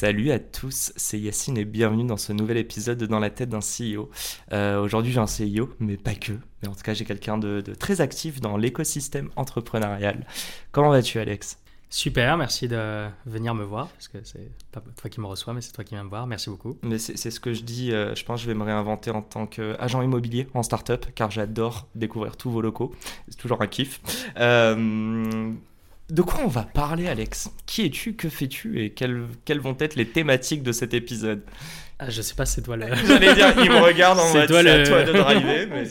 Salut à tous, c'est Yacine et bienvenue dans ce nouvel épisode de Dans la tête d'un CEO. Euh, Aujourd'hui j'ai un CEO, mais pas que. Mais en tout cas j'ai quelqu'un de, de, très actif dans l'écosystème entrepreneurial. Comment vas-tu Alex? Super, merci de venir me voir, parce que c'est pas toi qui me reçois, mais c'est toi qui viens me voir. Merci beaucoup. Mais c'est ce que je dis, euh, je pense que je vais me réinventer en tant qu'agent immobilier en startup, car j'adore découvrir tous vos locaux. C'est toujours un kiff. Euh, de quoi on va parler, Alex? Qui es-tu? Que fais-tu? Et quelles, quelles, vont être les thématiques de cet épisode? Ah, Je sais pas, c'est toi le. J'allais dire, il me regarde en mode c'est le... à toi de driver. Mais...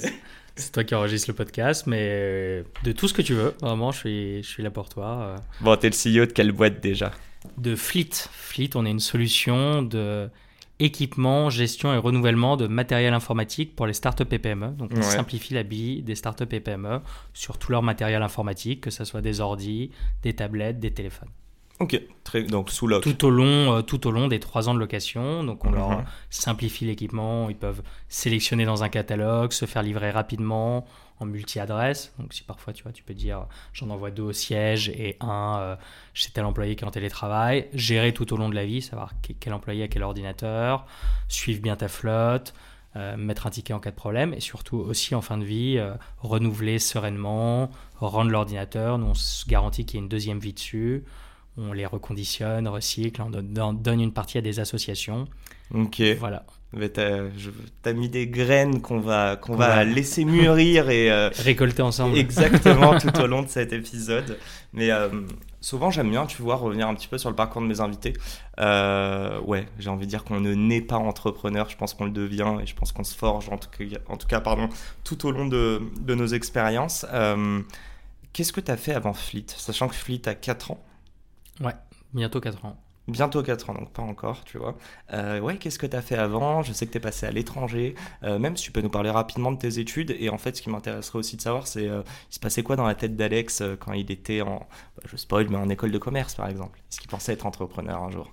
C'est toi qui enregistre le podcast, mais de tout ce que tu veux, vraiment, je suis, je suis là pour toi. Bon, t'es le CEO de quelle boîte déjà? De Fleet. Fleet, on est une solution de équipement, gestion et renouvellement de matériel informatique pour les startups et PME. Donc, on ouais. simplifie la vie des startups et PME sur tout leur matériel informatique, que ce soit des ordis, des tablettes, des téléphones. Ok, Très, donc sous. Tout au long, euh, tout au long des trois ans de location. Donc on mm -hmm. leur simplifie l'équipement. Ils peuvent sélectionner dans un catalogue, se faire livrer rapidement en multi-adresse. Donc si parfois tu vois, tu peux dire j'en envoie deux au siège et un euh, chez tel employé qui est en télétravail. Gérer tout au long de la vie, savoir quel employé a quel ordinateur, suivre bien ta flotte. Euh, mettre un ticket en cas de problème et surtout aussi en fin de vie euh, renouveler sereinement rendre l'ordinateur nous on se garantit qu'il y ait une deuxième vie dessus on les reconditionne, recycle, on donne une partie à des associations. Ok. Voilà. Tu as, mis des graines qu'on va, qu'on va, va laisser mûrir et euh, récolter ensemble. Exactement, tout au long de cet épisode. Mais euh, souvent, j'aime bien, tu vois, revenir un petit peu sur le parcours de mes invités. Euh, ouais, j'ai envie de dire qu'on ne naît pas entrepreneur, je pense qu'on le devient et je pense qu'on se forge, en tout cas, en tout cas pardon, tout au long de, de nos expériences. Qu'est-ce que tu as fait avant Fleet? Sachant que Fleet a 4 ans. Ouais, bientôt 4 ans. Bientôt 4 ans, donc pas encore, tu vois. Euh, ouais, qu'est-ce que tu as fait avant? Je sais que tu es passé à l'étranger. Euh, même si tu peux nous parler rapidement de tes études. Et en fait, ce qui m'intéresserait aussi de savoir, c'est euh, il se passait quoi dans la tête d'Alex quand il était en, bah, je spoil, mais en école de commerce, par exemple? Est-ce qu'il pensait être entrepreneur un jour?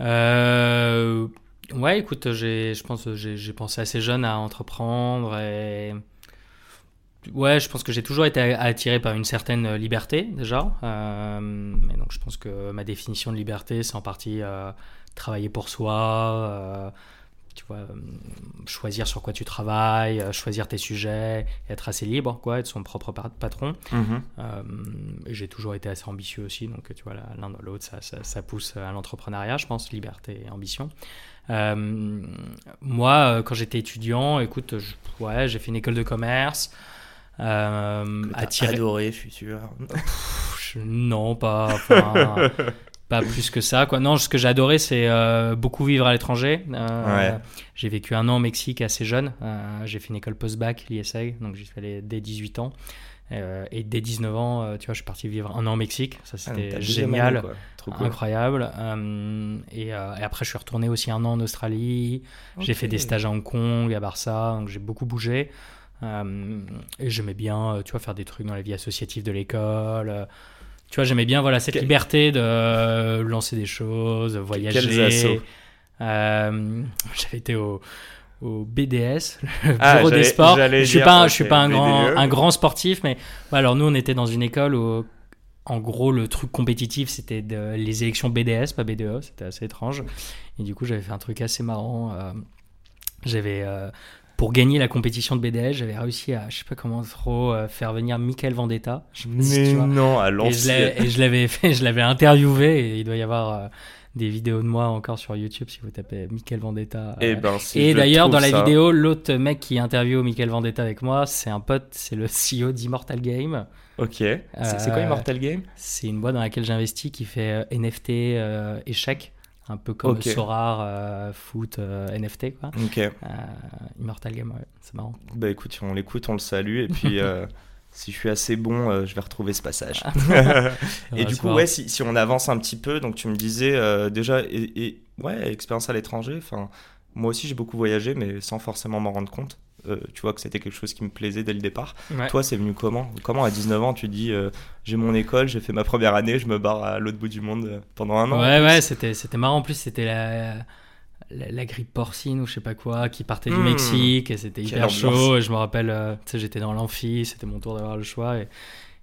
Euh, Ouais, écoute, je pense j'ai pensé assez jeune à entreprendre et Ouais, je pense que j'ai toujours été attiré par une certaine liberté déjà. Euh, et donc je pense que ma définition de liberté, c'est en partie euh, travailler pour soi, euh, tu vois, choisir sur quoi tu travailles, choisir tes sujets, être assez libre, quoi, être son propre patron. Mm -hmm. et j'ai toujours été assez ambitieux aussi, donc tu vois, l'un dans l'autre, ça, ça, ça, pousse à l'entrepreneuriat, je pense, liberté et ambition. moi, quand j'étais étudiant, écoute, je, ouais, j'ai fait une école de commerce. Euh, attiré... adoré, je suis sûr. non, pas, pas, pas, plus que ça. Quoi. Non, ce que j'ai adoré, c'est euh, beaucoup vivre à l'étranger. Euh, ouais. J'ai vécu un an au Mexique assez jeune. Euh, j'ai fait une école post-bac, l'ISA, donc j'y suis allé dès 18 ans. Et dès 19 ans, tu vois, je suis parti vivre un an au Mexique. Ça, c'était ah, génial, année, cool. incroyable. Et, et, après, je suis retourné aussi un an en Australie. Okay. J'ai fait des stages à Hong Kong, à Barça, donc j'ai beaucoup bougé. Euh, et j'aimais bien, tu vois, faire des trucs dans la vie associative de l'école. Euh, tu vois, j'aimais bien voilà, cette liberté de lancer des choses, voyager. Euh, J'avais été au, au BDS, le ah, bureau des sports. Je suis pas, je suis pas un grand, un grand sportif, mais bah, alors nous on était dans une école où, en gros, le truc compétitif c'était les élections BDS, pas BDE, c'était assez étrange. Et du coup, j'avais fait un truc assez marrant. Euh, j'avais euh, pour gagner la compétition de BDS, j'avais réussi à, je sais pas comment trop, euh, faire venir Michael Vendetta. Je Mais si tu vois. non, à l'ancienne. Et je l'avais fait, je l'avais interviewé et il doit y avoir euh, des vidéos de moi encore sur YouTube si vous tapez Michael Vendetta. Et, ben, si et d'ailleurs, dans la ça... vidéo, l'autre mec qui interviewe Michael Vendetta avec moi, c'est un pote, c'est le CEO d'Immortal Game. Ok. Euh, c'est quoi Immortal Game? C'est une boîte dans laquelle j'investis qui fait NFT échecs un peu comme okay. Sorar, euh, foot, euh, NFT, quoi. Euh, Immortal Game, ouais, c'est marrant. Bah écoute, on l'écoute, on le salue, et puis si je suis assez bon, je vais retrouver ce passage. Ah. et du coup, ouais, si, si, on avance un petit peu, donc tu me disais déjà, et, ouais, expérience à l'étranger. Enfin, moi aussi, j'ai beaucoup voyagé, mais sans forcément m'en rendre compte. Euh, tu vois que c'était quelque chose qui me plaisait dès le départ. Toi, c'est venu comment? Comment à 19 ans tu dis euh, j'ai mon école, j'ai fait ma première année, je me barre à l'autre bout du monde euh, pendant un an Ouais, ouais, c'était, c'était marrant. En plus, c'était la, la, grippe porcine ou je sais pas quoi qui partait du hmm. Mexique et c'était hyper chaud. Et je me rappelle, tu sais, j'étais dans l'amphi, c'était mon tour d'avoir le choix. Et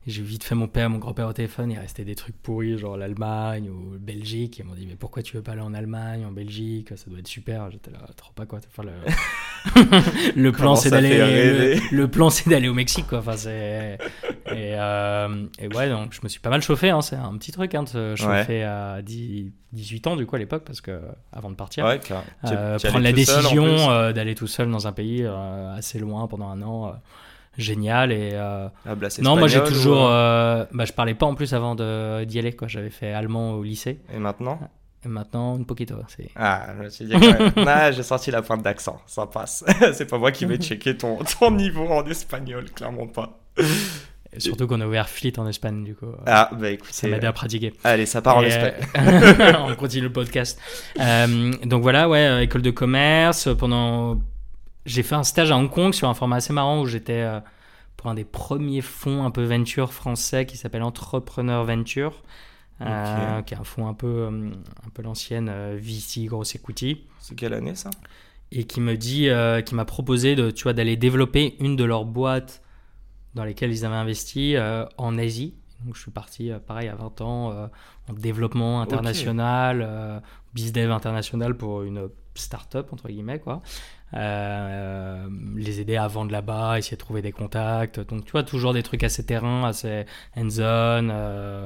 j'ai vite fait mon père, mon grand-père au téléphone, il restait des trucs pourris, genre l'Allemagne ou Belgique. Ils m'ont dit, mais pourquoi tu veux pas aller en Allemagne, en Belgique? Ça doit être super. J'étais là, trop pas quoi. Enfin, le... le plan, c'est d'aller. Le... plan, c'est d'aller au Mexique, quoi. Enfin, c'est. Et, euh... et, ouais, donc je me suis pas mal chauffé. Hein. C'est un petit truc hein, de se chauffer à 10... 18 ans, du coup, à l'époque, parce que avant de partir. Ouais, euh, prendre la décision euh, d'aller tout seul dans un pays assez loin pendant un an génial et euh, ah, bah, non moi j'ai toujours euh, bah, je parlais pas en plus avant d'y aller quoi j'avais fait allemand au lycée et maintenant et maintenant un poquito ah je me suis dit quand ah, j'ai sorti la pointe d'accent ça passe c'est pas moi qui vais checker ton, ton niveau en espagnol clairement pas et surtout qu'on a ouvert Fleet en Espagne, du coup. Ah, bah écoute. Ça m'a aidé à pratiquer. Allez, ça part en Espagne. on continue le podcast. donc voilà, ouais, école de commerce. Pendant j'ai fait un stage à Hong Kong sur un format assez marrant où j'étais euh, pour un des premiers fonds un peu venture français qui s'appelle Entrepreneur Venture. Euh, qui est un fonds un peu, euh, un peu l'ancienne VC, Gross Equity. C'est quelle année ça? Et qui me dit, qui m'a proposé de, tu vois, d'aller développer une de leurs boîtes dans lesquelles ils avaient investi en Asie. Donc je suis parti, pareil, à 20 ans, en développement international, okay. bizdev international pour une start-up, entre guillemets, quoi. Euh, les aider à vendre là-bas, essayer de trouver des contacts. Donc, tu vois, toujours des trucs assez terrain, assez hands-on. Euh,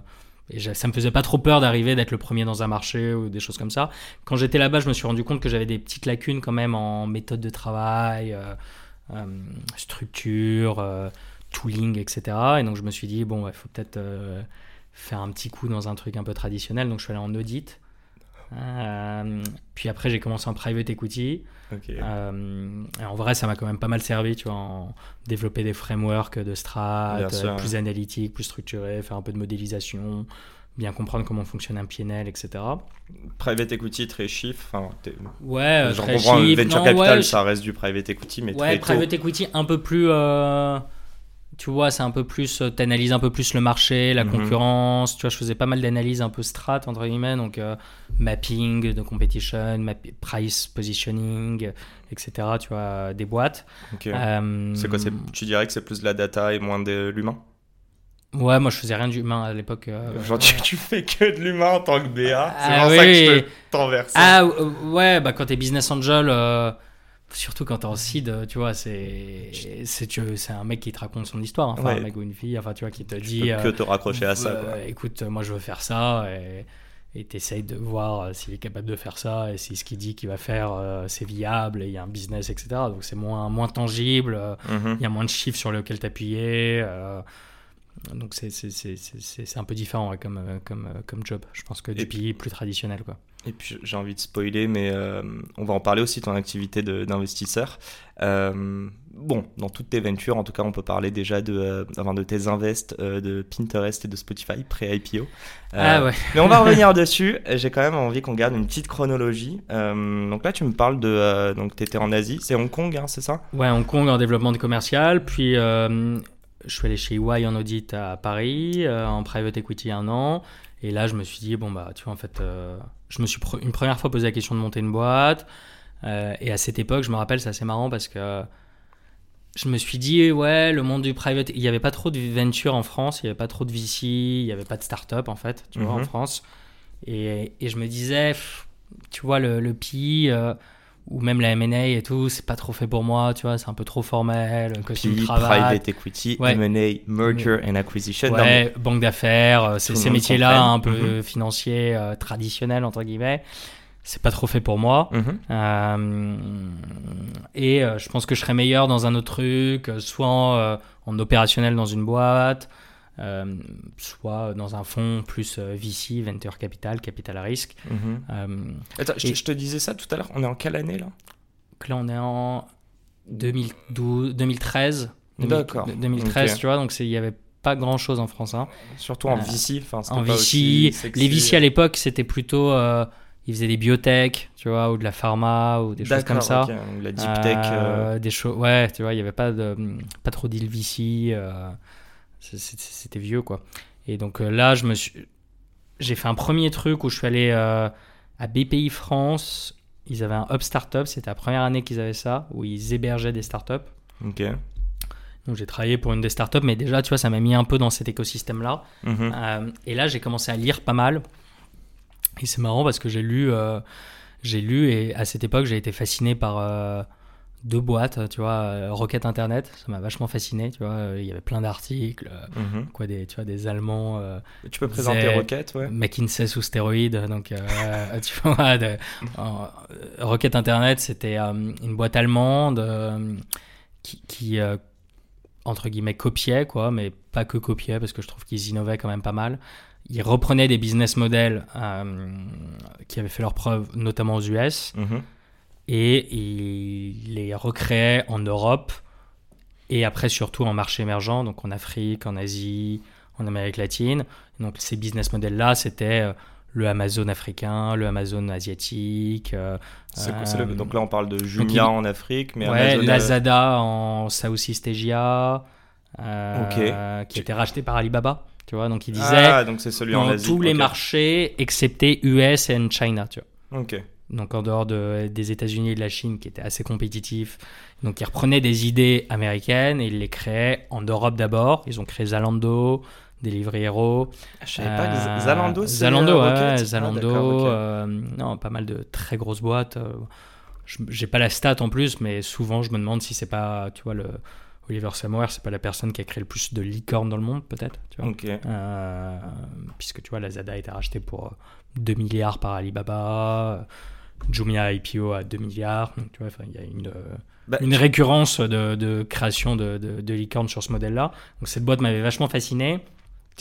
et ça me faisait pas trop peur d'arriver, d'être le premier dans un marché ou des choses comme ça. Quand j'étais là-bas, je me suis rendu compte que j'avais des petites lacunes quand même en méthode de travail, euh, structure, tooling, etc. Et donc, je me suis dit, bon, il faut peut-être faire un petit coup dans un truc un peu traditionnel. Donc, je suis allé en audit. Puis après, j'ai commencé en private equity. Euh, en vrai, ça m'a quand même pas mal servi, tu vois, en développer des frameworks de strat, euh, plus analytiques, plus structurés, faire un peu de modélisation, bien comprendre comment fonctionne un PNL, etc. Private equity, très chiffre. Enfin, ouais, euh, très chiffre. Venture capital, ça reste du private equity, mais ouais, très private equity un peu plus tu vois, c'est un peu plus, euh, tu analyses un peu plus le marché, la mhm. concurrence. Tu vois, je faisais pas mal d'analyses un peu strat, entre guillemets, donc euh, mapping de competition, price positioning, etc. Tu vois, des boîtes. Euh, c'est quoi Tu dirais que c'est plus de la data et moins de l'humain? Ouais, moi je faisais rien d'humain à l'époque. Genre tu, fais que de l'humain en tant que BA, c'est ah, ça que je t'enverse. Ah ouais, bah quand t'es business angel Surtout quand t'es en seed, tu vois, c'est c'est un mec qui te raconte son histoire, enfin un mec ou une fille, enfin tu vois, qui te dit que te raccrocher à ça. Euh, écoute, moi je veux faire ça et t'essayes de voir euh, s'il est capable de faire ça et si ce qu'il dit qu'il va faire euh, c'est viable et il y a un business etc. Donc c'est moins moins tangible, mhm. il y a moins de chiffres sur lesquels t'appuyer. donc c'est un peu différent comme comme comme job. Je pense que du pays plus traditionnel quoi. Et puis j'ai envie de spoiler, mais euh, on va en parler aussi de ton activité d'investisseur. Euh, bon, dans toutes tes ventures, en tout cas, on peut parler déjà de, euh, de tes invests de Pinterest et de Spotify pré-IPO. ah ouais. mais on va revenir dessus. J'ai quand même envie qu'on garde une petite chronologie. donc là, tu me parles de. donc, tu étais en Asie, c'est Hong Kong, hein, c'est ça? Ouais, Hong Kong en développement de commercial. Puis je suis allé chez EY en audit à Paris, en private equity un an. Et là, je me suis dit, bon, bah, tu vois, en fait je me suis une première fois posé la question de monter une boîte. Euh, et à cette époque, je me rappelle, c'est assez marrant parce que je me suis dit, ouais, le monde du private, il n'y avait pas trop de venture en France, il n'y avait pas trop de VC, il n'y avait pas de start-up en fait, tu vois, en mhm. France. Et, et, je me disais, tu vois, le, le PI, euh, ou même la M&A et tout, c'est pas trop fait pour moi, tu vois, c'est un peu trop formel, costume private equity, M&A, merger and acquisition. Ouais, banque d'affaires, euh, ces métiers-là un peu mhm. financiers, euh, traditionnels, entre guillemets, c'est pas trop fait pour moi. Mhm. Euh, et je pense que je serais meilleur dans un autre truc, soit en opérationnel dans une boîte, euh, soit dans un fonds plus euh, VC, Venture Capital, Capital à risque. Mhm. Euh, je, te disais ça tout à l'heure, on est en quelle année là? Là on est en 2012, 2013. D'accord. 2013, tu vois, donc il y avait pas grand chose en France. Hein. Surtout en VC. En VC. Les VC à l'époque, c'était plutôt. Euh, ils faisaient des biotech, tu vois, ou de la pharma, ou des choses comme ça. La deep tech. Euh, des choses. Ouais, tu vois, il n'y avait pas, de, pas trop d'îles VC. Euh, c'était vieux, quoi. Et donc là, je me suis. J'ai fait un premier truc où je suis allé à BPI France. Ils avaient un Hub Startup, c'était la première année qu'ils avaient ça, où ils hébergeaient des startups. Ok. Donc j'ai travaillé pour une des startups, mais déjà, tu vois, ça m'a mis un peu dans cet écosystème-là. Mhm. Euh, et là, j'ai commencé à lire pas mal. Et c'est marrant parce que j'ai lu, euh, j'ai lu, et à cette époque, j'ai été fasciné par euh, deux boîtes, tu vois, Rocket Internet, ça m'a vachement fasciné, tu vois, il y avait plein d'articles, mhm. quoi, des, tu vois, des Allemands. tu peux présenter Rocket, ouais. McKinsey sous stéroïdes, donc, tu vois, Rocket Internet, c'était une boîte allemande qui, qui entre guillemets copiaient quoi, mais pas que copiaient parce que je trouve qu'ils innovaient quand même pas mal. Ils reprenaient des business models euh, qui avaient fait leur preuve, notamment aux US, mhm. Et ils les recréaient en Europe et après surtout en marché émergent, donc en Afrique, en Asie, en Amérique latine. Donc ces business models là, c'était euh, le Amazon africain, le Amazon asiatique. Euh, euh, donc là, on parle de Jumia en Afrique, mais ouais, euh, Lazada en Southeast Asia, qui été racheté par Alibaba. Tu vois, donc il disait ah, donc c'est celui dans en Asie, tous les marchés, excepté US et China. Tu vois. Ok. Donc en dehors de, des États-Unis et de la Chine, qui étaient assez compétitifs. Donc ils reprenaient des idées américaines et ils les créaient en Europe d'abord. Ils ont créé Zalando, Delivery Hero. Je savais pas, euh, Zalando, Zalando, ouais, Zalando, ah, euh, non, pas mal de très grosses boîtes. Euh, j'ai pas la stat en plus, mais souvent je me demande si c'est pas, tu vois, le Oliver Samoer, c'est pas la personne qui a créé le plus de licornes dans le monde, peut-être. Tu vois puisque tu vois, la Zada a été rachetée pour 2 milliards par Alibaba. Jumia IPO à 2 milliards. Donc, tu vois, il y a une, bah, une récurrence de, de création de, de, de licornes sur ce modèle-là. Donc, cette boîte m'avait vachement fasciné.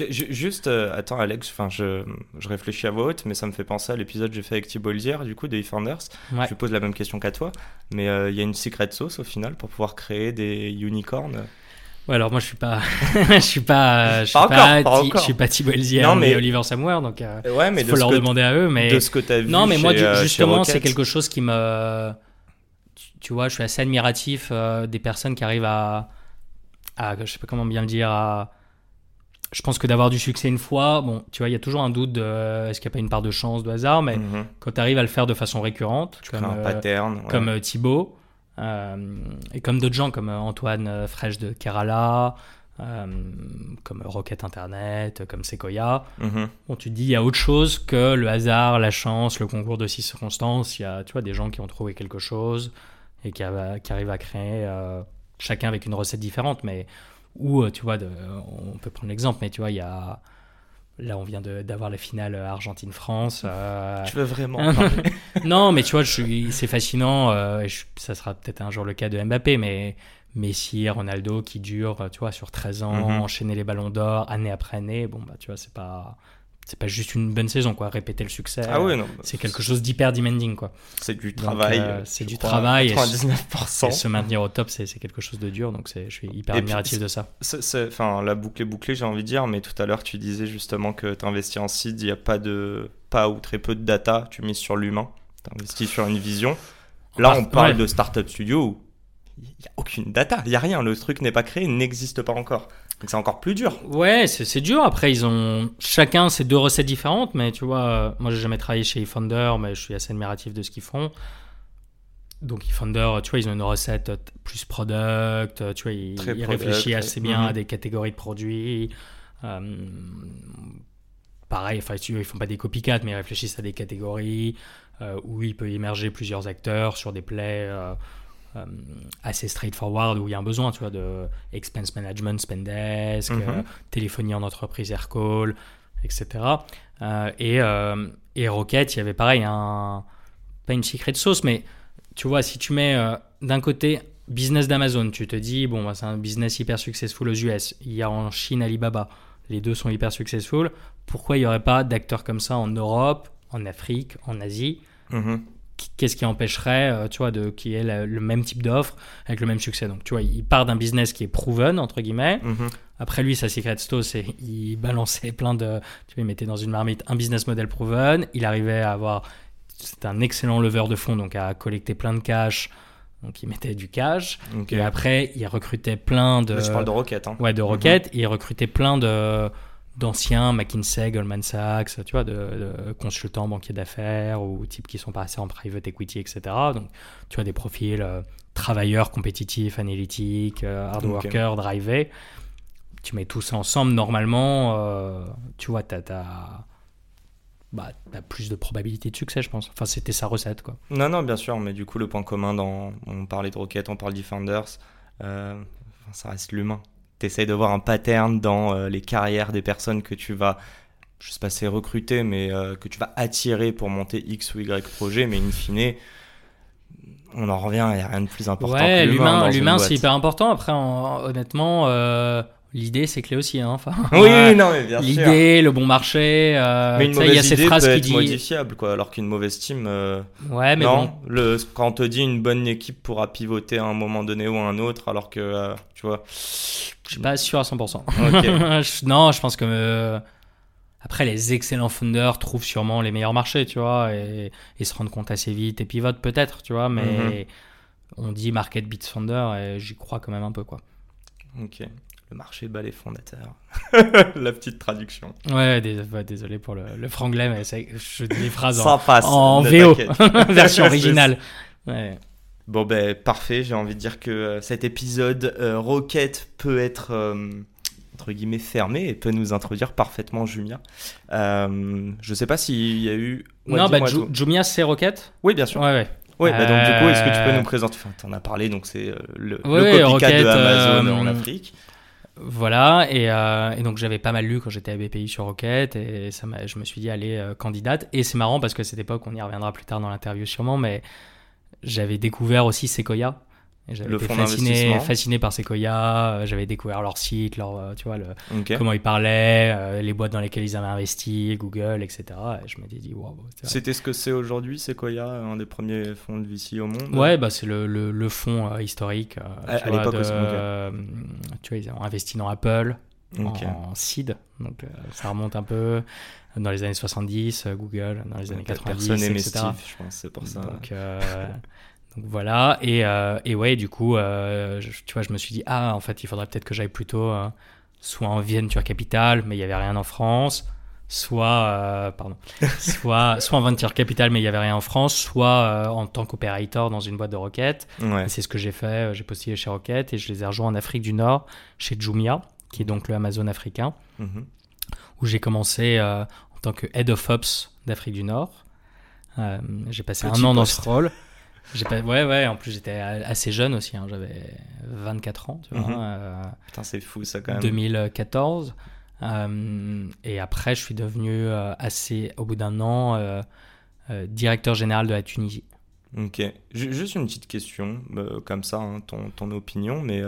Juste, euh, attends Alex, enfin, je, je, réfléchis à voix haute, mais ça me fait penser à l'épisode que j'ai fait avec Thibault Lzière, du coup, de eFounders. Je lui pose la même question qu'à toi, mais euh, il y a une secret sauce au final pour pouvoir créer des unicorns Ouais, alors moi je suis pas, je suis pas, je suis pas, je suis pas Thibault Lzière mais... Oliver Samuel, donc euh, ouais, mais faut leur demander à eux. Mais de ce que as vu non, mais moi chez, justement c'est quelque chose qui me, tu, vois, je suis assez admiratif des personnes qui arrivent à, à, je sais pas comment bien le dire, à je pense que d'avoir du succès une fois, bon, tu vois, il y a toujours un doute de est-ce qu'il n'y a pas une part de chance, de hasard, mais mhm. quand tu arrives à le faire de façon récurrente, comme, un euh, pattern, comme euh, Thibaut, euh, et comme d'autres gens comme Antoine Fraîche de Kerala, comme Rocket Internet, comme Sequoia, mhm. bon, tu te dis il y a autre chose que le hasard, la chance, le concours de circonstances. Il y a tu vois, des gens qui ont trouvé quelque chose et qui, qui arrivent à créer, chacun avec une recette différente, mais ou, euh, tu vois, de, on peut prendre l'exemple, mais tu vois, il y a. Là, on vient d'avoir la finale Argentine-France. Euh... Tu veux vraiment Non, mais tu vois, c'est fascinant. Euh, ça sera peut-être un jour le cas de Mbappé, mais Messi, Ronaldo qui durent, tu vois, sur 13 ans, mhm. enchaîner les ballons d'or année après année. Bon, bah, tu vois, c'est pas c'est pas juste une bonne saison quoi. Répéter le succès ah ouais, non, c'est quelque chose d'hyper demanding quoi. C'est du travail euh, c'est du travail 99% et, se maintenir au top c'est quelque chose de dur donc je suis hyper admiratif de ça. enfin la boucle est bouclée j'ai envie de dire mais tout à l'heure tu disais justement que tu investis en seed il n'y a pas de pas ou très peu de data tu mises sur l'humain tu investis sur une vision. Là on parle de startup studio où il n'y a aucune data, il n'y a rien, le truc n'est pas créé, n'existe pas encore. Donc c'est encore plus dur. Ouais, c'est dur. Après, ils ont chacun ses deux recettes différentes, mais tu vois, moi j'ai jamais travaillé chez eFounder, mais je suis assez admiratif de ce qu'ils font. Donc eFounder, tu vois, ils ont une recette plus product, tu vois, ils, réfléchissent assez bien mhm. à des catégories de produits. Euh, pareil, enfin, ils font pas des copycats, mais ils réfléchissent à des catégories euh, où il peut émerger plusieurs acteurs sur des plays. Euh, euh, assez straightforward où il y a un besoin, tu vois, de expense management, Spendesk, mhm. euh, téléphonie en entreprise, Aircall, etc. Euh, et, et Rocket, il y avait pareil, un, pas une secret sauce, mais tu vois, si tu mets d'un côté business d'Amazon, tu te dis, bon, bah, c'est un business hyper successful aux US, il y a en Chine Alibaba, les deux sont hyper successful, pourquoi il n'y aurait pas d'acteurs comme ça en Europe, en Afrique, en Asie mhm qu'est-ce qui empêcherait, tu vois, de qu'il y ait le, même type d'offre avec le même succès. Donc, tu vois, il part d'un business qui est proven entre guillemets. Mhm. Après lui, sa secret sauce, c'est il balançait plein de, tu vois, il mettait dans une marmite un business model proven. Il arrivait à avoir, c'est un excellent leveur de fonds, donc à collecter plein de cash. Donc il mettait du cash. Et après, il recrutait plein de. je parle de Rocket. Hein. Ouais, de Rocket. Et il recrutait plein de d'anciens McKinsey, Goldman Sachs, tu vois, de, consultants banquiers d'affaires ou types qui sont passés en private equity, etc. Donc, tu vois, des profils euh, travailleurs, compétitifs, analytiques, euh, hard workers, drivés tu mets tout ça ensemble, normalement, euh, tu vois, tu as, bah, plus de probabilité de succès, je pense. Enfin, c'était sa recette, quoi. Non, non, bien sûr, mais du coup, le point commun dans. On parlait de Rocket, on parle Defenders, euh, ça reste l'humain. Tu essayes de voir un pattern dans euh, les carrières des personnes que tu vas. Je sais pas si c'est recruter, mais que tu vas attirer pour monter X ou Y projet, mais in fine, on en revient, il n'y a rien de plus important. Ouais, l'humain, l'humain c'est hyper important. Après, honnêtement, L'idée, c'est clé aussi. Hein. Enfin, oui, non, mais bien sûr. L'idée, le bon marché. Euh, mais une mauvaise il y a cette idée phrase peut qui être dit... modifiable, quoi. Alors qu'une mauvaise team. Euh, ouais, mais non, le, quand on te dit une bonne équipe pourra pivoter à un moment donné ou à un autre, alors que, euh, tu vois. Je suis pas sûr à 100%. non, je pense que. Après, les excellents founders trouvent sûrement les meilleurs marchés, tu vois, et, se rendent compte assez vite et pivotent peut-être, tu vois, mais mm-hmm. on dit market beats founder et j'y crois quand même un peu, quoi. Ok le marché bat les fondateurs. la petite traduction. Ouais, désolé pour le, le franglais, mais je dis les phrases en, en VO, version originale. Bon, ben parfait, j'ai envie de dire que euh, cet épisode euh, Rocket peut être, euh, entre guillemets, fermé et peut nous introduire parfaitement Jumia. je sais pas s'il y a eu... non, bah, Jumia, c'est Rocket Oui, bien sûr. Ouais, ouais. Oui, bah donc du coup, est-ce que tu peux nous présenter? Enfin, tu en as parlé, donc c'est le, le copycat de Amazon en Afrique. Voilà, euh, et, donc j'avais pas mal lu quand j'étais à BPI sur Rocket, et ça je me suis dit, allez, euh, candidate. Et c'est marrant parce que cette époque, on y reviendra plus tard dans l'interview sûrement, mais j'avais découvert aussi Sequoia, j'avais été fasciné, fasciné par Sequoia, euh, j'avais découvert leur site, leur, euh, tu vois, le, comment ils parlaient, euh, les boîtes dans lesquelles ils avaient investi, Google, etc. Et je m'étais dit, wow. C'était ce que c'est aujourd'hui, Sequoia, un des premiers fonds de VC au monde? Ouais, bah, c'est le, le, fonds historique. à, l'époque aussi. tu vois, ils ont investi dans Apple, en seed, donc ça remonte un peu dans les années 70, Google dans les années 90, Personne etc. Steve, je pense, c'est pour ça. Donc, donc voilà, et, euh, et ouais, du coup, euh, tu vois, je me suis dit, ah, en fait, il faudrait peut-être que j'aille plutôt euh, soit en Venture Capital, mais il n'y avait rien en France, soit, pardon, soit, soit en Venture Capital, mais il n'y avait rien en France, soit en tant qu'opérateur dans une boîte de Rocket. C'est ce que j'ai fait, j'ai postulé chez Rocket et je les ai rejoints en Afrique du Nord, chez Jumia, qui est donc le Amazon africain, mhm. où j'ai commencé en tant que Head of Ops d'Afrique du Nord. j'ai passé un an dans ce rôle. Pas... Ouais, ouais, en plus j'étais assez jeune aussi, hein. j'avais 24 ans, tu vois. Mhm. Euh, Putain, c'est fou ça quand même. 2014. Euh, et après, je suis devenu euh, assez, au bout d'un an, directeur général de la Tunisie. Ok. Juste une petite question, comme ça, hein, ton, ton, opinion, mais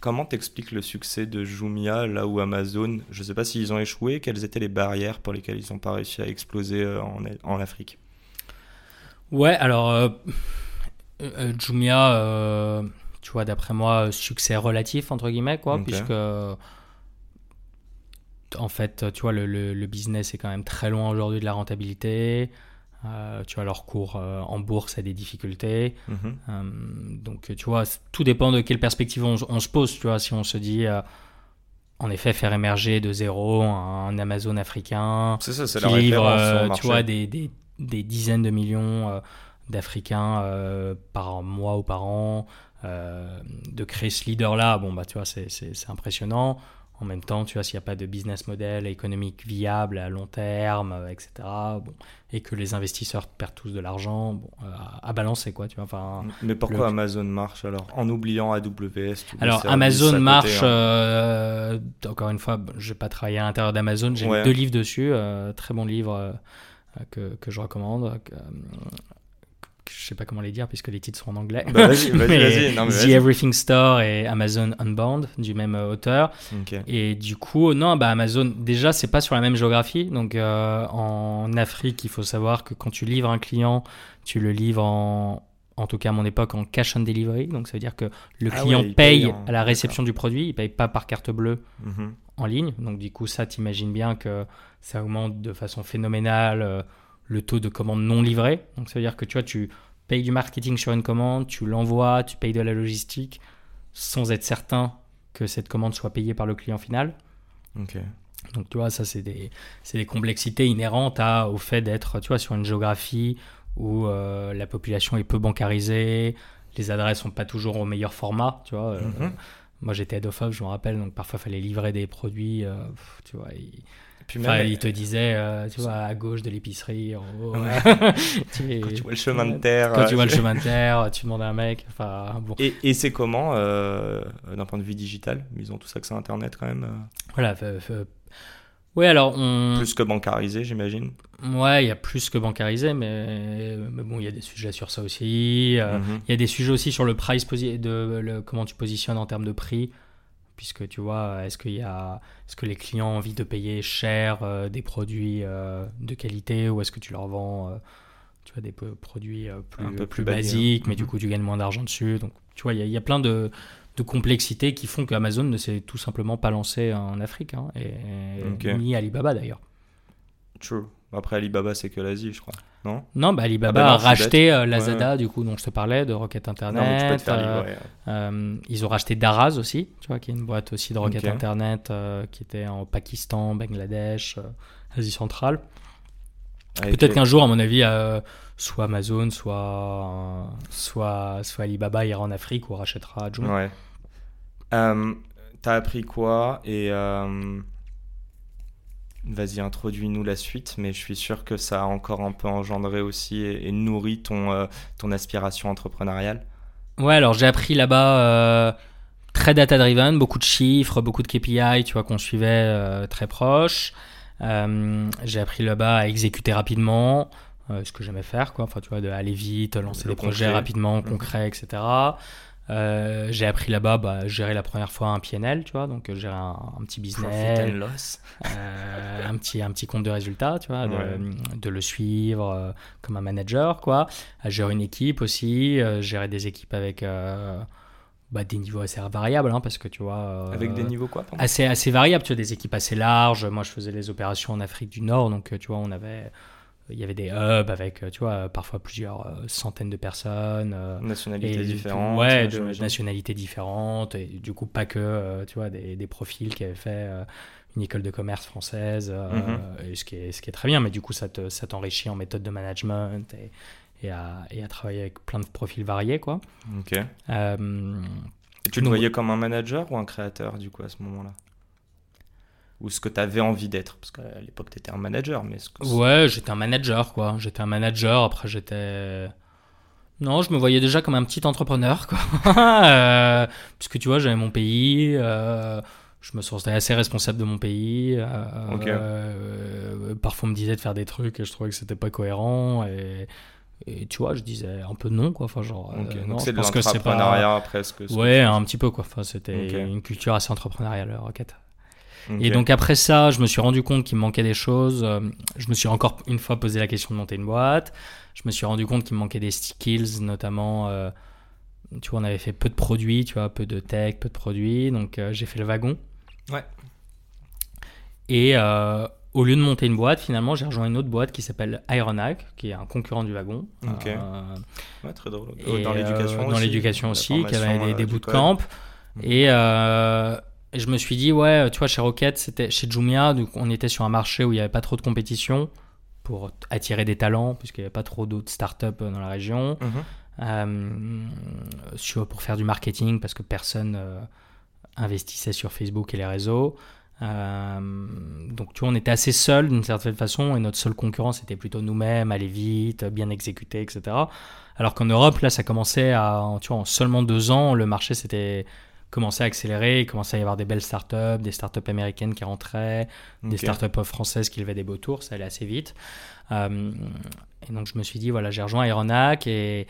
comment t'expliques le succès de Jumia là où Amazon, je sais pas s'ils ont échoué, quelles étaient les barrières pour lesquelles ils n'ont pas réussi à exploser en, en Afrique? Ouais, alors euh, euh, Jumia, euh, tu vois, d'après moi, succès relatif, entre guillemets, quoi, puisque en fait, tu vois, le, le, business est quand même très loin aujourd'hui de la rentabilité. tu vois, leur cours en bourse a des difficultés. Mhm. donc, tu vois, tout dépend de quelle perspective on, se pose. Tu vois, si on se dit, en effet, faire émerger de zéro un Amazon africain ça, qui livre, tu vois, des, des des dizaines de millions euh, d'Africains euh, par mois ou par an, euh, de créer ce leader-là, bon, bah, tu vois, c'est impressionnant. En même temps, tu vois, s'il n'y a pas de business model économique viable à long terme, etc., bon, et que les investisseurs perdent tous de l'argent, bon, à, balancer, quoi, tu vois. Enfin, Mais pourquoi Amazon marche alors? En oubliant AWS Alors, Amazon marche, hein. encore une fois, je n'ai pas travaillé à l'intérieur d'Amazon, j'ai deux livres dessus, très bon livre que, que, je recommande, je sais pas comment les dire puisque les titres sont en anglais. Bah, vas-y, vas-y, vas The Everything Store et Amazon Unbound du même euh, auteur. Et du coup, non, bah Amazon, déjà, c'est pas sur la même géographie. Donc euh, en Afrique, il faut savoir que quand tu livres un client, tu le livres en, en tout cas à mon époque, en cash on delivery. Donc ça veut dire que le ah client paye, à la réception du produit, il paye pas par carte bleue mhm. En ligne. Donc du coup, ça, t'imagines bien que ça augmente de façon phénoménale euh, le taux de commandes non livrées. Donc ça veut dire que tu vois, tu payes du marketing sur une commande, tu l'envoies, tu payes de la logistique sans être certain que cette commande soit payée par le client final. Donc tu vois, ça c'est des, des, complexités inhérentes à, au fait d'être tu vois, sur une géographie où euh, la population est peu bancarisée, les adresses sont pas toujours au meilleur format, tu vois. Euh, mhm. Moi j'étais head of je me rappelle, donc parfois il fallait livrer des produits, euh, tu vois. Puis même, il te disait, euh, tu vois, à gauche de l'épicerie, en haut. tu, quand tu vois le chemin de terre. Quand tu vois le chemin de terre, tu demandes à un mec. Enfin, bon. Et, et c'est comment, euh, d'un point de vue digital Ils ont tout ça que c'est Internet quand même euh Voilà. Oui, alors on... Plus que bancarisé, j'imagine. Ouais, il y a plus que bancarisé, mais, mais bon, il y a des sujets sur ça aussi. Mhm. Il y a des sujets aussi sur le price, de le, comment tu positionnes en termes de prix puisque tu vois, est-ce qu'il y a, est-ce que les clients ont envie de payer cher euh, des produits euh, de qualité ou est-ce que tu leur vends, euh, tu vois, des produits plus, un peu plus, basiques, mais du mhm. coup tu gagnes moins d'argent dessus. Donc, tu vois, il y, a plein de, de complexités qui font qu'Amazon ne s'est tout simplement pas lancé en Afrique, hein, et, ni Alibaba d'ailleurs. True. Après Alibaba, c'est que l'Asie, je crois. Non? Non, bah, Alibaba ah bah a racheté euh, Lazada, du coup, dont je te parlais, de Rocket Internet. Euh, euh, ils ont racheté Daraz aussi, tu vois, qui est une boîte aussi de Rocket Internet qui était en Pakistan, Bangladesh, Asie centrale. Peut-être qu'un jour, à mon avis, soit Amazon, soit, soit, soit Alibaba ira en Afrique ou rachètera Joom. Ouais. T'as appris quoi et Vas-y, introduis-nous la suite, mais je suis sûr que ça a encore un peu engendré aussi et, nourri ton, euh, ton aspiration entrepreneuriale. Ouais, alors j'ai appris là-bas euh, très data-driven, beaucoup de chiffres, beaucoup de KPI, tu vois, qu'on suivait euh, très proche. J'ai appris là-bas à exécuter rapidement, ce que j'aimais faire, quoi. Enfin, tu vois, de aller vite, lancer des projets rapidement, mhm. concrets, etc. Euh, j'ai appris là-bas bah, gérer la première fois un PNL, tu vois, donc euh, gérer un, petit business, loss. Euh, un, petit, un petit compte de résultats, tu vois, de, le suivre comme un manager, quoi. gérer une équipe aussi, gérer des équipes avec bah, des niveaux assez variables, hein, parce que tu vois. avec des niveaux quoi assez, assez variables, tu vois, des équipes assez larges. Moi, je faisais les opérations en Afrique du Nord, donc tu vois, on avait il y avait des hubs avec, euh, tu vois, parfois plusieurs euh, centaines de personnes. Euh, nationalités différentes. Ouais, de nationalités différentes. Et du coup, pas que, tu vois, des, des, profils qui avaient fait une école de commerce française, mhm. ce, qui est, ce qui est très bien, mais du coup, ça t'enrichit en méthode de management et, et, à, et, à, travailler avec plein de profils variés, quoi. Ok. et tu te voyais comme un manager ou un créateur, du coup, à ce moment-là? Ou ce que tu avais envie d'être? Parce qu'à l'époque, tu étais un manager. mais ce Ouais, j'étais un manager, quoi. J'étais un manager, après j'étais... Non, je me voyais déjà comme un petit entrepreneur, quoi. euh, puisque tu vois, j'avais mon pays, euh, je me sentais assez responsable de mon pays. Euh, euh, parfois, on me disait de faire des trucs et je trouvais que c'était pas cohérent. Et, et, tu vois, je disais un peu non, quoi. Enfin, genre, Donc c'est de l'entrepreneuriat pas... presque. Ouais, un petit peu, quoi. Enfin, c'était une culture assez entrepreneuriale, Rocket. Et donc après ça, je me suis rendu compte qu'il me manquait des choses. Euh, je me suis encore une fois posé la question de monter une boîte. Je me suis rendu compte qu'il me manquait des skills, notamment, euh, tu vois, on avait fait peu de produits, tu vois, peu de tech, peu de produits. Donc euh, j'ai fait le wagon. Ouais. Et au lieu de monter une boîte, finalement, j'ai rejoint une autre boîte qui s'appelle Ironhack, qui est un concurrent du wagon. Ok. ouais, très drôle. dans l'éducation aussi. Dans l'éducation aussi, qui avait des, des bootcamps. Mhm. Et et je me suis dit, ouais, tu vois, chez Rocket, c'était chez Jumia, donc on était sur un marché où il n'y avait pas trop de compétition pour attirer des talents, puisqu'il n'y avait pas trop d'autres startups dans la région. Mhm. Euh, sur, pour faire du marketing, parce que personne euh, investissait sur Facebook et les réseaux. Euh, donc, tu vois, on était assez seuls d'une certaine façon, et notre seule concurrence était plutôt nous-mêmes, aller vite, bien exécuter, etc. Alors qu'en Europe, là, ça commençait à, tu vois, en seulement deux ans, le marché s'était commençait à accélérer. Il commençait à y avoir des belles startups, des startups américaines qui rentraient, des startups françaises qui levaient des beaux tours. Ça allait assez vite. Euh, et donc, je me suis dit, voilà, j'ai rejoint Aeronac et,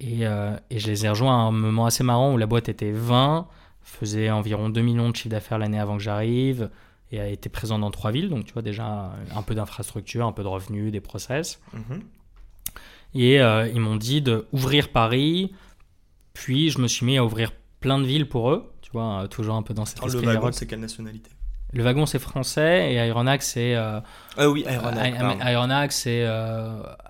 et, euh, et, je les ai rejoints à un moment assez marrant où la boîte était 20, faisait environ 2 millions de chiffre d'affaires l'année avant que j'arrive et a été présent dans trois villes. Donc, tu vois, déjà un peu d'infrastructure, un peu de revenus, des process. Mhm. Et euh, ils m'ont dit d'ouvrir Paris. Puis, je me suis mis à ouvrir plein de villes pour eux. Tu vois, euh, toujours un peu dans cette esprit. Le wagon, c'est quelle nationalité? Le wagon c'est français et Aeronax c'est euh, ah oui Aeronax, Aeronax c'est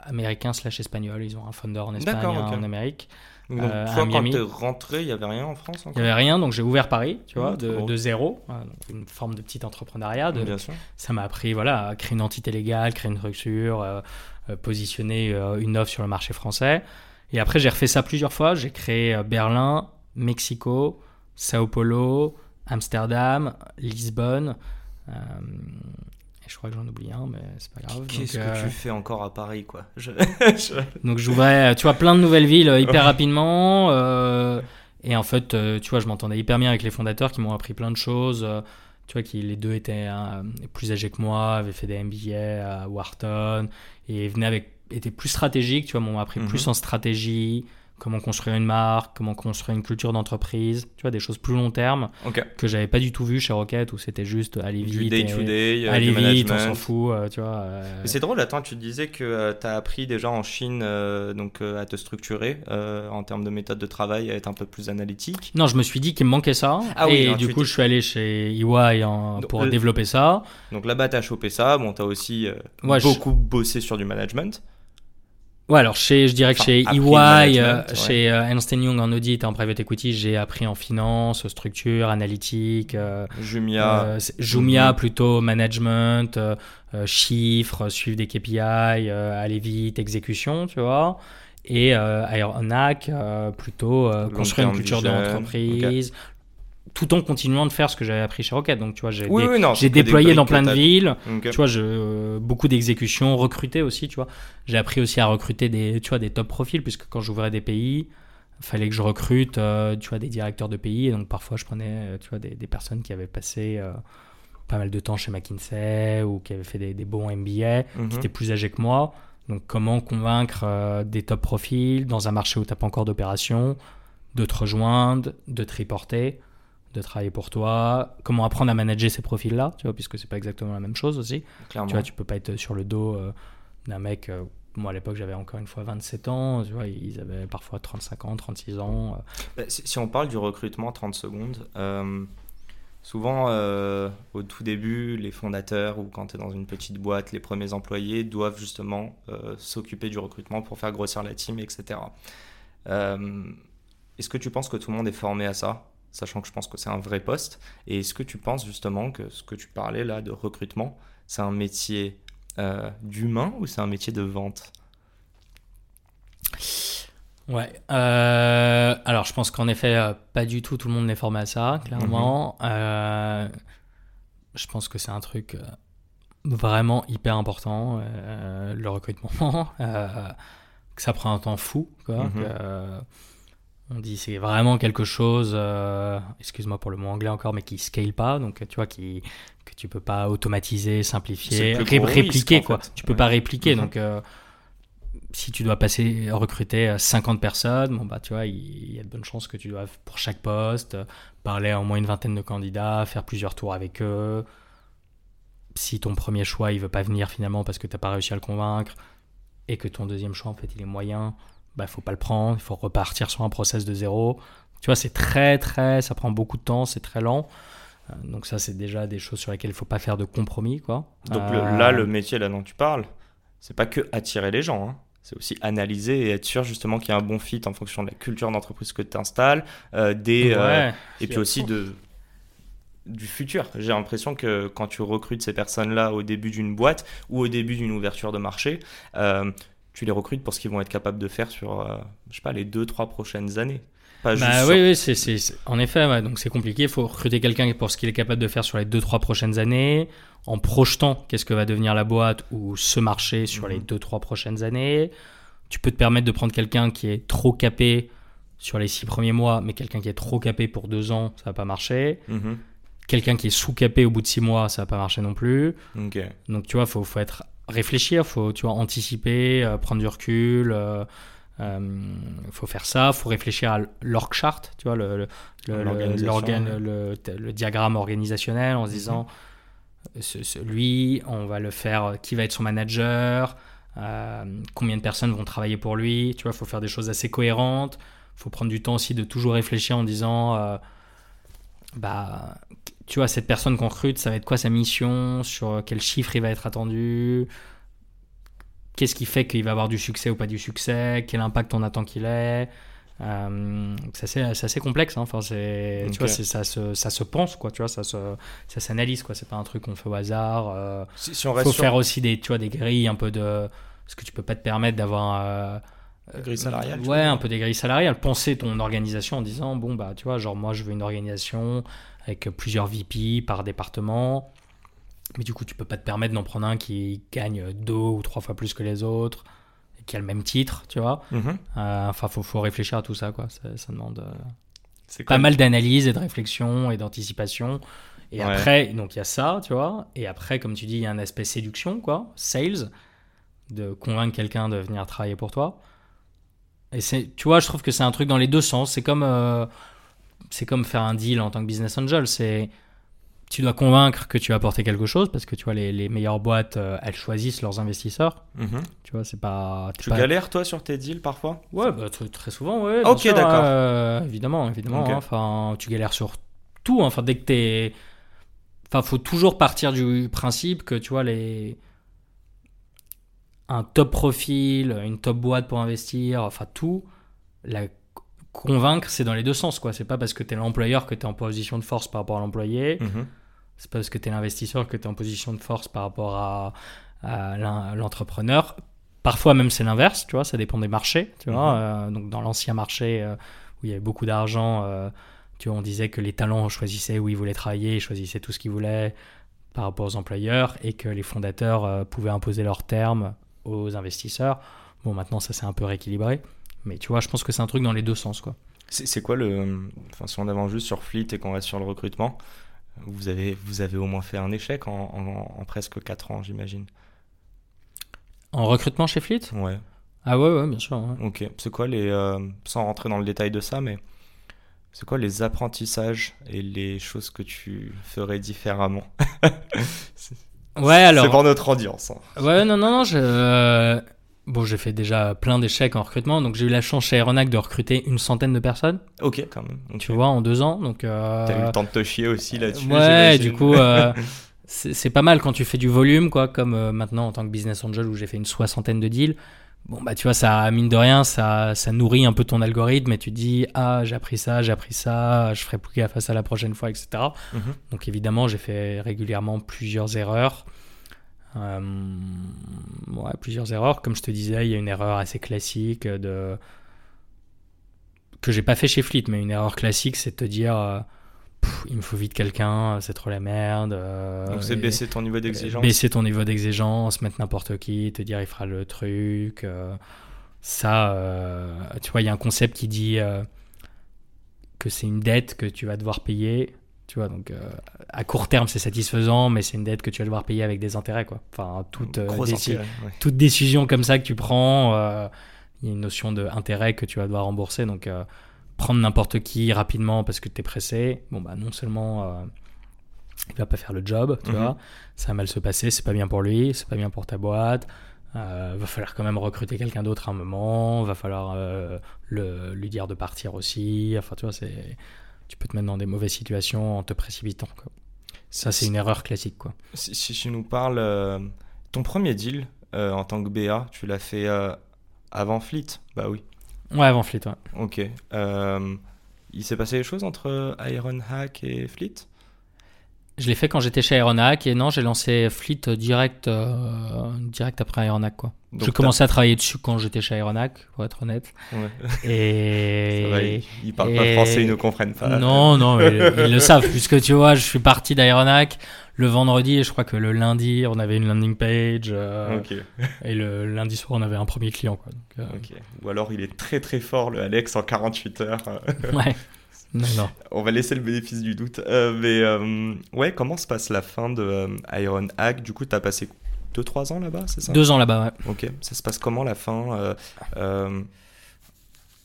américain slash espagnol ils ont un founder en Espagne en Amérique donc, euh, toi, quand tu es rentré, il n'y avait rien en France Il n'y avait rien, donc j'ai ouvert Paris, tu vois, de, de, zéro. une forme de petit entrepreneuriat. De, Bien sûr. Ça m'a appris voilà, à créer une entité légale, créer une structure, euh, euh, positionner une offre sur le marché français. Et après, j'ai refait ça plusieurs fois. J'ai créé Berlin, Mexico, Sao Paulo, Amsterdam, Lisbonne je crois que j'en oublie un, mais c'est pas grave. Qu'est-ce que tu euh, fais encore à Paris, quoi Donc j'ouvrais, tu vois, plein de nouvelles villes euh, hyper rapidement. Euh, et en fait, tu vois, je m'entendais hyper bien avec les fondateurs qui m'ont appris plein de choses. tu vois, qui les deux étaient hein, plus âgés que moi, avaient fait des MBA à Wharton et venaient avec, étaient plus stratégiques. Tu vois, m'ont appris plus mhm. en stratégie, comment construire une marque, comment construire une culture d'entreprise, tu vois, des choses plus long terme que j'avais pas du tout vu chez Rocket où c'était juste aller vite. Du day to day, euh, aller vite, on s'en fout, euh, tu vois. Euh. C'est drôle, attends, tu disais que tu as appris déjà en Chine donc, à te structurer en termes de méthode de travail, à être un peu plus analytique. Non, je me suis dit qu'il me manquait ça. Ah et du coup, je suis allé chez EY pour développer ça. Donc là-bas, tu as chopé ça. Bon, tu as aussi beaucoup bossé sur du management. Ouais, alors chez, je dirais que chez EY, euh, chez euh, Ernst Young en audit et en private equity, j'ai appris en finance, structure, analytique. Euh, Jumia. Jumia mhm. plutôt management, chiffres, suivre des KPI, aller vite, exécution, tu vois. Et Aeronac, plutôt construire une culture de l'entreprise, tout en continuant de faire ce que j'avais appris chez Rocket. Donc, tu vois, j'ai, j'ai déployé dans plein de villes. Tu vois, je, beaucoup d'exécutions, recruté aussi, tu vois. J'ai appris aussi à recruter des, tu vois, des top profils, puisque quand j'ouvrais des pays, il fallait que je recrute, euh, tu vois, des directeurs de pays. Et donc, parfois, je prenais, euh, tu vois, des, des personnes qui avaient passé euh, pas mal de temps chez McKinsey ou qui avaient fait des, des bons MBA, qui mhm. étaient plus âgés que moi. Donc, comment convaincre des top profils dans un marché où tu n'as pas encore d'opération, de te rejoindre, de te reporter? De travailler pour toi, comment apprendre à manager ces profils-là, tu vois, puisque c'est pas exactement la même chose aussi. Clairement. Tu vois, tu peux pas être sur le dos euh, d'un mec. Euh, moi, à l'époque, j'avais encore une fois 27 ans. Tu vois, ils avaient parfois 35 ans, 36 ans. Euh. Bah, si, on parle du recrutement, 30 secondes. souvent, au tout début, les fondateurs ou quand tu es dans une petite boîte, les premiers employés doivent justement s'occuper du recrutement pour faire grossir la team, etc. Est-ce que tu penses que tout le monde est formé à ça? Sachant que je pense que c'est un vrai poste. Et est-ce que tu penses justement que ce que tu parlais là de recrutement, c'est un métier euh, d'humain ou c'est un métier de vente? Ouais. Euh, alors, je pense qu'en effet, euh, pas du tout tout le monde n'est formé à ça, clairement. Mhm. je pense que c'est un truc vraiment hyper important, le recrutement. que ça prend un temps fou, quoi. Mhm. On dit c'est vraiment quelque chose, euh, excuse-moi pour le mot anglais encore, mais qui scale pas, donc tu vois qui que tu peux pas automatiser, simplifier, répliquer quoi. Tu peux pas répliquer, mhm. donc euh, si tu dois passer recruter 50 personnes, bon bah tu vois il y, a de bonnes chances que tu dois pour chaque poste parler à au moins une vingtaine de candidats, faire plusieurs tours avec eux. Si ton premier choix il veut pas venir finalement parce que tu n'as pas réussi à le convaincre et que ton deuxième choix en fait il est moyen bah, faut pas le prendre, il faut repartir sur un process de zéro. Tu vois, c'est très, très, ça prend beaucoup de temps, c'est très lent. Euh, donc ça, c'est déjà des choses sur lesquelles il faut pas faire de compromis, quoi. Donc là, le métier là dont tu parles, c'est pas que attirer les gens, hein. c'est aussi analyser et être sûr justement qu'il y a un bon fit en fonction de la culture d'entreprise que tu installes, euh, des, euh, et puis aussi de du futur. J'ai l'impression que quand tu recrutes ces personnes-là au début d'une boîte ou au début d'une ouverture de marché, tu les recrutes pour ce qu'ils vont être capables de faire sur, euh, je sais pas, les deux, trois prochaines années. Pas bah oui, oui c'est, c'est, en effet, donc c'est compliqué. Il faut recruter quelqu'un pour ce qu'il est capable de faire sur les deux, trois prochaines années, en projetant qu'est-ce que va devenir la boîte ou ce marché sur les mhm. deux, trois prochaines années. Tu peux te permettre de prendre quelqu'un qui est trop capé sur les six premiers mois, mais quelqu'un qui est trop capé pour deux ans, ça va pas marcher. Mhm. Quelqu'un qui est sous-capé au bout de six mois, ça va pas marcher non plus. Ok. Donc, tu vois, faut, faut être réfléchir, faut, tu vois, anticiper, euh, prendre du recul. euh, euh, faut faire ça, faut réfléchir à l'org chart, tu vois, le, diagramme organisationnel en se disant, ce- ce- lui, on va le faire, qui va être son manager, euh, combien de personnes vont travailler pour lui, tu vois, faut faire des choses assez cohérentes, faut prendre du temps aussi de toujours réfléchir en disant, euh, bah, tu vois, cette personne qu'on recrute, ça va être quoi sa mission, sur quel chiffre il va être attendu, qu'est-ce qui fait qu'il va avoir du succès ou pas du succès, quel impact on attend qu'il ait. Euh, c'est assez, assez complexe, hein. enfin, c'est, tu vois, ça, se, ça se pense, quoi, tu vois, ça, se, ça s'analyse, quoi, c'est pas un truc qu'on fait au hasard. euh, Si, on faut sur faire aussi des, tu vois, des grilles un peu de. Parce que tu peux pas te permettre d'avoir. euh, la grille salariale. Ouais, un peu des grilles salariales. Penser ton organisation en disant bon, bah, tu vois, genre, moi, je veux une organisation avec plusieurs VP par département. Mais du coup, tu peux pas te permettre d'en prendre un qui gagne deux ou trois fois plus que les autres et qui a le même titre, tu vois. Mhm. Euh, Enfin, faut, faut réfléchir à tout ça, quoi. Ça, ça demande euh, pas mal d'analyse et de réflexion et d'anticipation. Et Ouais. après, donc il y a ça, tu vois. Et après, comme tu dis, il y a un aspect séduction, quoi, sales, de convaincre quelqu'un de venir travailler pour toi. Et c'est, tu vois, je trouve que c'est un truc dans les deux sens. C'est comme, euh, c'est comme faire un deal en tant que business angel. C'est, tu dois convaincre que tu vas apporter quelque chose parce que tu vois, les, les meilleures boîtes, euh, elles choisissent leurs investisseurs. Mhm. Tu vois, c'est pas. Tu pas- galères toi sur tes deals parfois? Ouais, bah, très, souvent, ouais. Ok, d'accord. euh, évidemment, évidemment. Hein. Enfin, tu galères sur tout. hein. Enfin, dès que t'es. Enfin, faut toujours partir du principe que, tu vois, les. Un top profil, une top boîte pour investir, enfin, tout. La convaincre, c'est dans les deux sens, quoi. C'est pas parce que t'es l'employeur que t'es en position de force par rapport à l'employé. Mhm. C'est pas parce que tu es l'investisseur que tu es en position de force par rapport à, l'entrepreneur. Parfois même c'est l'inverse, tu vois, ça dépend des marchés, tu vois. Mhm. Euh, donc dans l'ancien marché euh, où il y avait beaucoup d'argent, euh, tu vois, on disait que les talents choisissaient où ils voulaient travailler, ils choisissaient tout ce qu'ils voulaient par rapport aux employeurs et que les fondateurs pouvaient imposer leurs termes aux investisseurs. Bon, maintenant ça s'est un peu rééquilibré, mais tu vois, je pense que c'est un truc dans les deux sens, quoi. C'est quoi le. Enfin, si on avance juste sur Fleet et qu'on reste sur le recrutement, vous avez, vous avez au moins fait un échec en, en- en presque 4 ans, j'imagine. En recrutement chez Fleet? Ouais, Ah ouais, ouais, bien sûr. ouais. ok. C'est quoi les. euh, sans rentrer dans le détail de ça, mais. C'est quoi les apprentissages et les choses que tu ferais différemment Ouais, alors. C'est pour notre audience. hein. Ouais, non, non, non, je... Bon, j'ai fait déjà plein d'échecs en recrutement, donc j'ai eu la chance chez Aeronac de recruter une centaine de personnes, Ok, quand même. Tu vois, en deux ans. Donc, euh, T'as eu le temps de te chier aussi là-dessus. Ouais, du coup, euh, c'est pas mal quand tu fais du volume, quoi, comme euh, maintenant en tant que business angel où j'ai fait une soixantaine de deals. Bon, bah, tu vois, ça, mine de rien, ça, ça nourrit un peu ton algorithme et tu dis, ah, j'ai appris ça, j'ai appris ça, je ferai plus gaffe à ça la prochaine fois, etc. Mhm. Donc évidemment, j'ai fait régulièrement plusieurs erreurs. Euh, ouais, plusieurs erreurs. Comme je te disais, il y a une erreur assez classique de que j'ai pas fait chez Fleet, mais une erreur classique, c'est de te dire, euh, Pff, il me faut vite quelqu'un, c'est trop la merde. euh, Donc c'est baisser ton niveau d'exigence. Baisser ton niveau d'exigence, mettre n'importe qui, te dire il fera le truc. ça, tu vois, il y a un concept qui dit que c'est une dette que tu vas devoir payer. Tu vois, donc euh, à court terme, c'est satisfaisant, mais c'est une dette que tu vas devoir payer avec des intérêts, quoi. Enfin, toute, euh, Gros déci- intérêt, ouais. toute décision comme ça que tu prends, euh, il y a une notion d'intérêt que tu vas devoir rembourser. Donc, prendre n'importe qui rapidement parce que tu es pressé, bon, bah, non seulement il va pas faire le job, tu Mhm. vois, ça va mal se passer, c'est pas bien pour lui, c'est pas bien pour ta boîte. Euh, va falloir quand même recruter quelqu'un d'autre à un moment, va falloir euh, le, lui dire de partir aussi. Enfin, tu vois, c'est, tu peux te mettre dans des mauvaises situations en te précipitant. Quoi. Ça, c'est une erreur classique. Quoi. Si, si tu nous parles, euh, ton premier deal euh, en tant que BA, tu l'as fait euh, avant Fleet? Bah oui. Ouais, avant Fleet, ouais. Ok. Il s'est passé des choses entre Ironhack et Fleet? Je l'ai fait quand j'étais chez Aeronac et non, j'ai lancé Fleet direct, euh, direct après Aeronac. Quoi. J'ai commencé à travailler dessus quand j'étais chez Aeronac, pour être honnête. Ouais. Et... ils parlent pas français, ils ne comprennent pas. Non, non, ils, le savent, puisque tu vois, je suis parti d'Aeronac le vendredi et je crois que le lundi, on avait une landing page. Euh, et le lundi soir, on avait un premier client. Quoi. Donc, euh, Ou alors, il est très très fort, le Alex, en 48 heures. ouais. Non, On va laisser le bénéfice du doute. Euh, mais euh, ouais, comment se passe la fin de euh, Iron Hack Du coup, tu as passé 2-3 ans là-bas, c'est ça? 2 ans là-bas, ouais. Ok, ça se passe comment la fin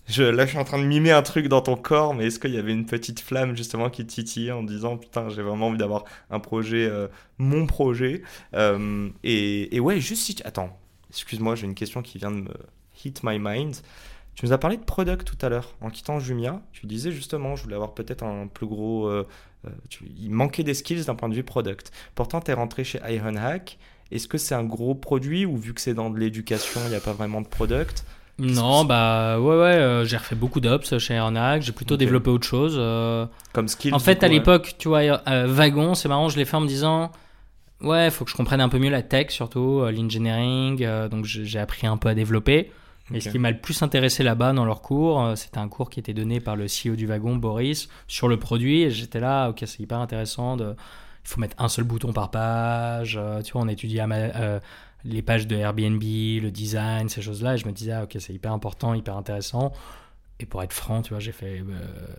je, Là, je suis en train de mimer un truc dans ton corps, mais est-ce qu'il y avait une petite flamme justement qui titillait en disant Putain, j'ai vraiment envie d'avoir un projet, mon projet? Et, et, ouais, juste si. Attends, excuse-moi, j'ai une question qui vient de me hit my mind. Tu nous as parlé de product tout à l'heure. En quittant Jumia, tu disais justement, je voulais avoir peut-être un plus gros. Euh, euh, il manquait des skills d'un point de vue product. Pourtant, tu es rentré chez Ironhack. Est-ce que c'est un gros produit ou vu que c'est dans de l'éducation, il n'y a pas vraiment de product? Non, bah ouais, ouais, euh, j'ai refait beaucoup d'ops chez Ironhack, j'ai plutôt développé autre chose. Comme skills En fait, à l'époque, tu vois, Wagon, c'est marrant, je l'ai fait en me disant, ouais, il faut que je comprenne un peu mieux la tech, surtout l'engineering, donc j'ai appris un peu à développer. Et ce qui m'a le plus intéressé là-bas dans leur cours, euh, c'était un cours qui était donné par le CEO du wagon, Boris, sur le produit. Et j'étais là, ok, c'est hyper intéressant. De... Il faut mettre un seul bouton par page. Euh, tu vois, on étudie euh, les pages de Airbnb, le design, ces choses-là. Et je me disais, ah, ok, c'est hyper important, hyper intéressant. Et pour être franc, tu vois, j'ai fait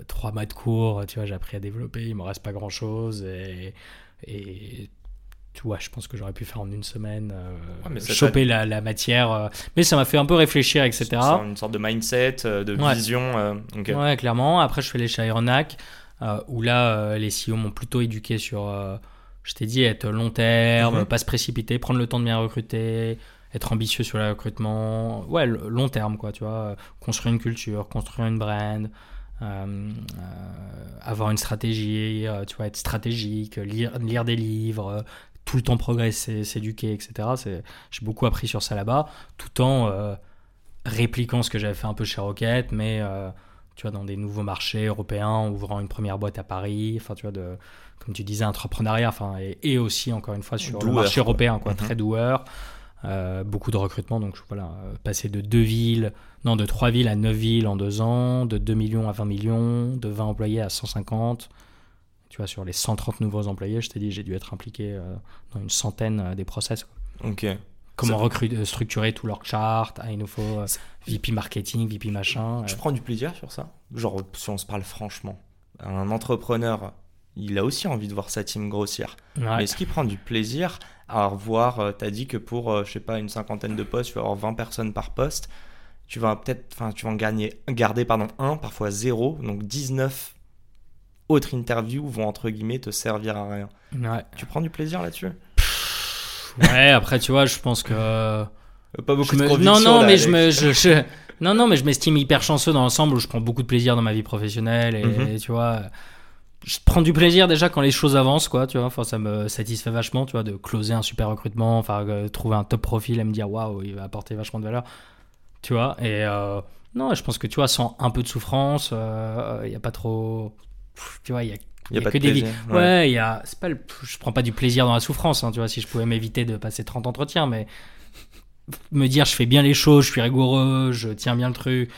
trois mois de cours, tu vois, j'ai appris à développer, il me reste pas grand-chose. Et, et tu vois, je pense que j'aurais pu faire en une semaine, euh, choper la, la, matière. Euh, mais ça m'a fait un peu réfléchir, etc. C'est une sorte de mindset, euh, de vision. Ouais, clairement. Après, je allé chez Aeronac, où là, les CEO m'ont plutôt éduqué sur, je t'ai dit, être long terme, mhm. pas se précipiter, prendre le temps de bien recruter, être ambitieux sur le recrutement. Ouais, long terme, quoi, tu vois. Construire une culture, construire une brand. avoir une stratégie, tu vois, être stratégique, lire, lire des livres, tout le temps progresser, s'éduquer, etc. J'ai beaucoup appris sur ça là-bas, tout en euh, répliquant ce que j'avais fait un peu chez Rocket, mais euh, tu vois, dans des nouveaux marchés européens, ouvrant une première boîte à Paris, enfin, tu vois, de, comme tu disais, entrepreneuriat, enfin, et, aussi, encore une fois, sur le marché européen, quoi, mhm. très doueur. Euh, beaucoup de recrutement, donc voilà, passer de deux villes, non, de trois villes à neuf villes en deux ans, de 2 millions à 20 millions, de 20 employés à 150. Tu vois, sur les 130 nouveaux employés, je t'ai dit, j'ai dû être impliqué euh, dans une centaine euh, des process. Ok. Comment recruter, euh, structurer tout leur chart, ah, il nous faut VP marketing, VP machin. Je prends du plaisir sur ça? Genre, si on se parle franchement, un entrepreneur, il a aussi envie de voir sa team grossir. Mais est-ce qu'il prend du plaisir à revoir, tu as dit que pour, je sais pas, une cinquantaine de postes, tu vas avoir 20 personnes par poste, tu vas peut-être, enfin, tu vas en gagner, garder, pardon, un, parfois zéro, donc 19 autres interviews vont entre guillemets te servir à rien. Tu prends du plaisir là-dessus? Ouais, après tu vois, je pense que euh, pas beaucoup de Non non, mais je me je, non non, mais je m'estime hyper chanceux dans l'ensemble je prends beaucoup de plaisir dans ma vie professionnelle et, mhm. tu vois je prends du plaisir déjà quand les choses avancent quoi tu vois enfin ça me satisfait vachement tu vois de closer un super recrutement enfin euh, trouver un top profil et me dire waouh il va apporter vachement de valeur tu vois et euh, non je pense que tu vois sans un peu de souffrance il n'y a pas trop tu vois, il y a il y a, que des vies. Ouais, il y a. Pas le... Je prends pas du plaisir dans la souffrance. Hein, tu vois, si je pouvais m'éviter de passer 30 entretiens, mais me dire je fais bien les choses, je suis rigoureux, je tiens bien le truc.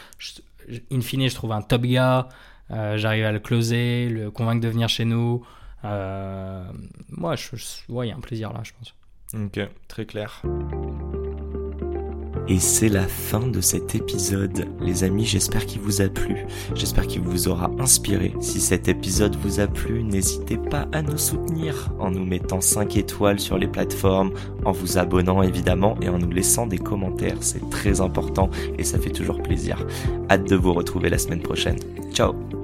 In fine, je trouve un top gars. Euh, j'arrive à le closer, le convaincre de venir chez nous. Euh, moi, je, il y a un plaisir là, je pense. Ok, très clair. Et c'est la fin de cet épisode. Les amis, j'espère qu'il vous a plu. J'espère qu'il vous aura inspiré. Si cet épisode vous a plu, n'hésitez pas à nous soutenir en nous mettant 5 étoiles sur les plateformes, en vous abonnant évidemment et en nous laissant des commentaires. C'est très important et ça fait toujours plaisir. Hâte de vous retrouver la semaine prochaine. Ciao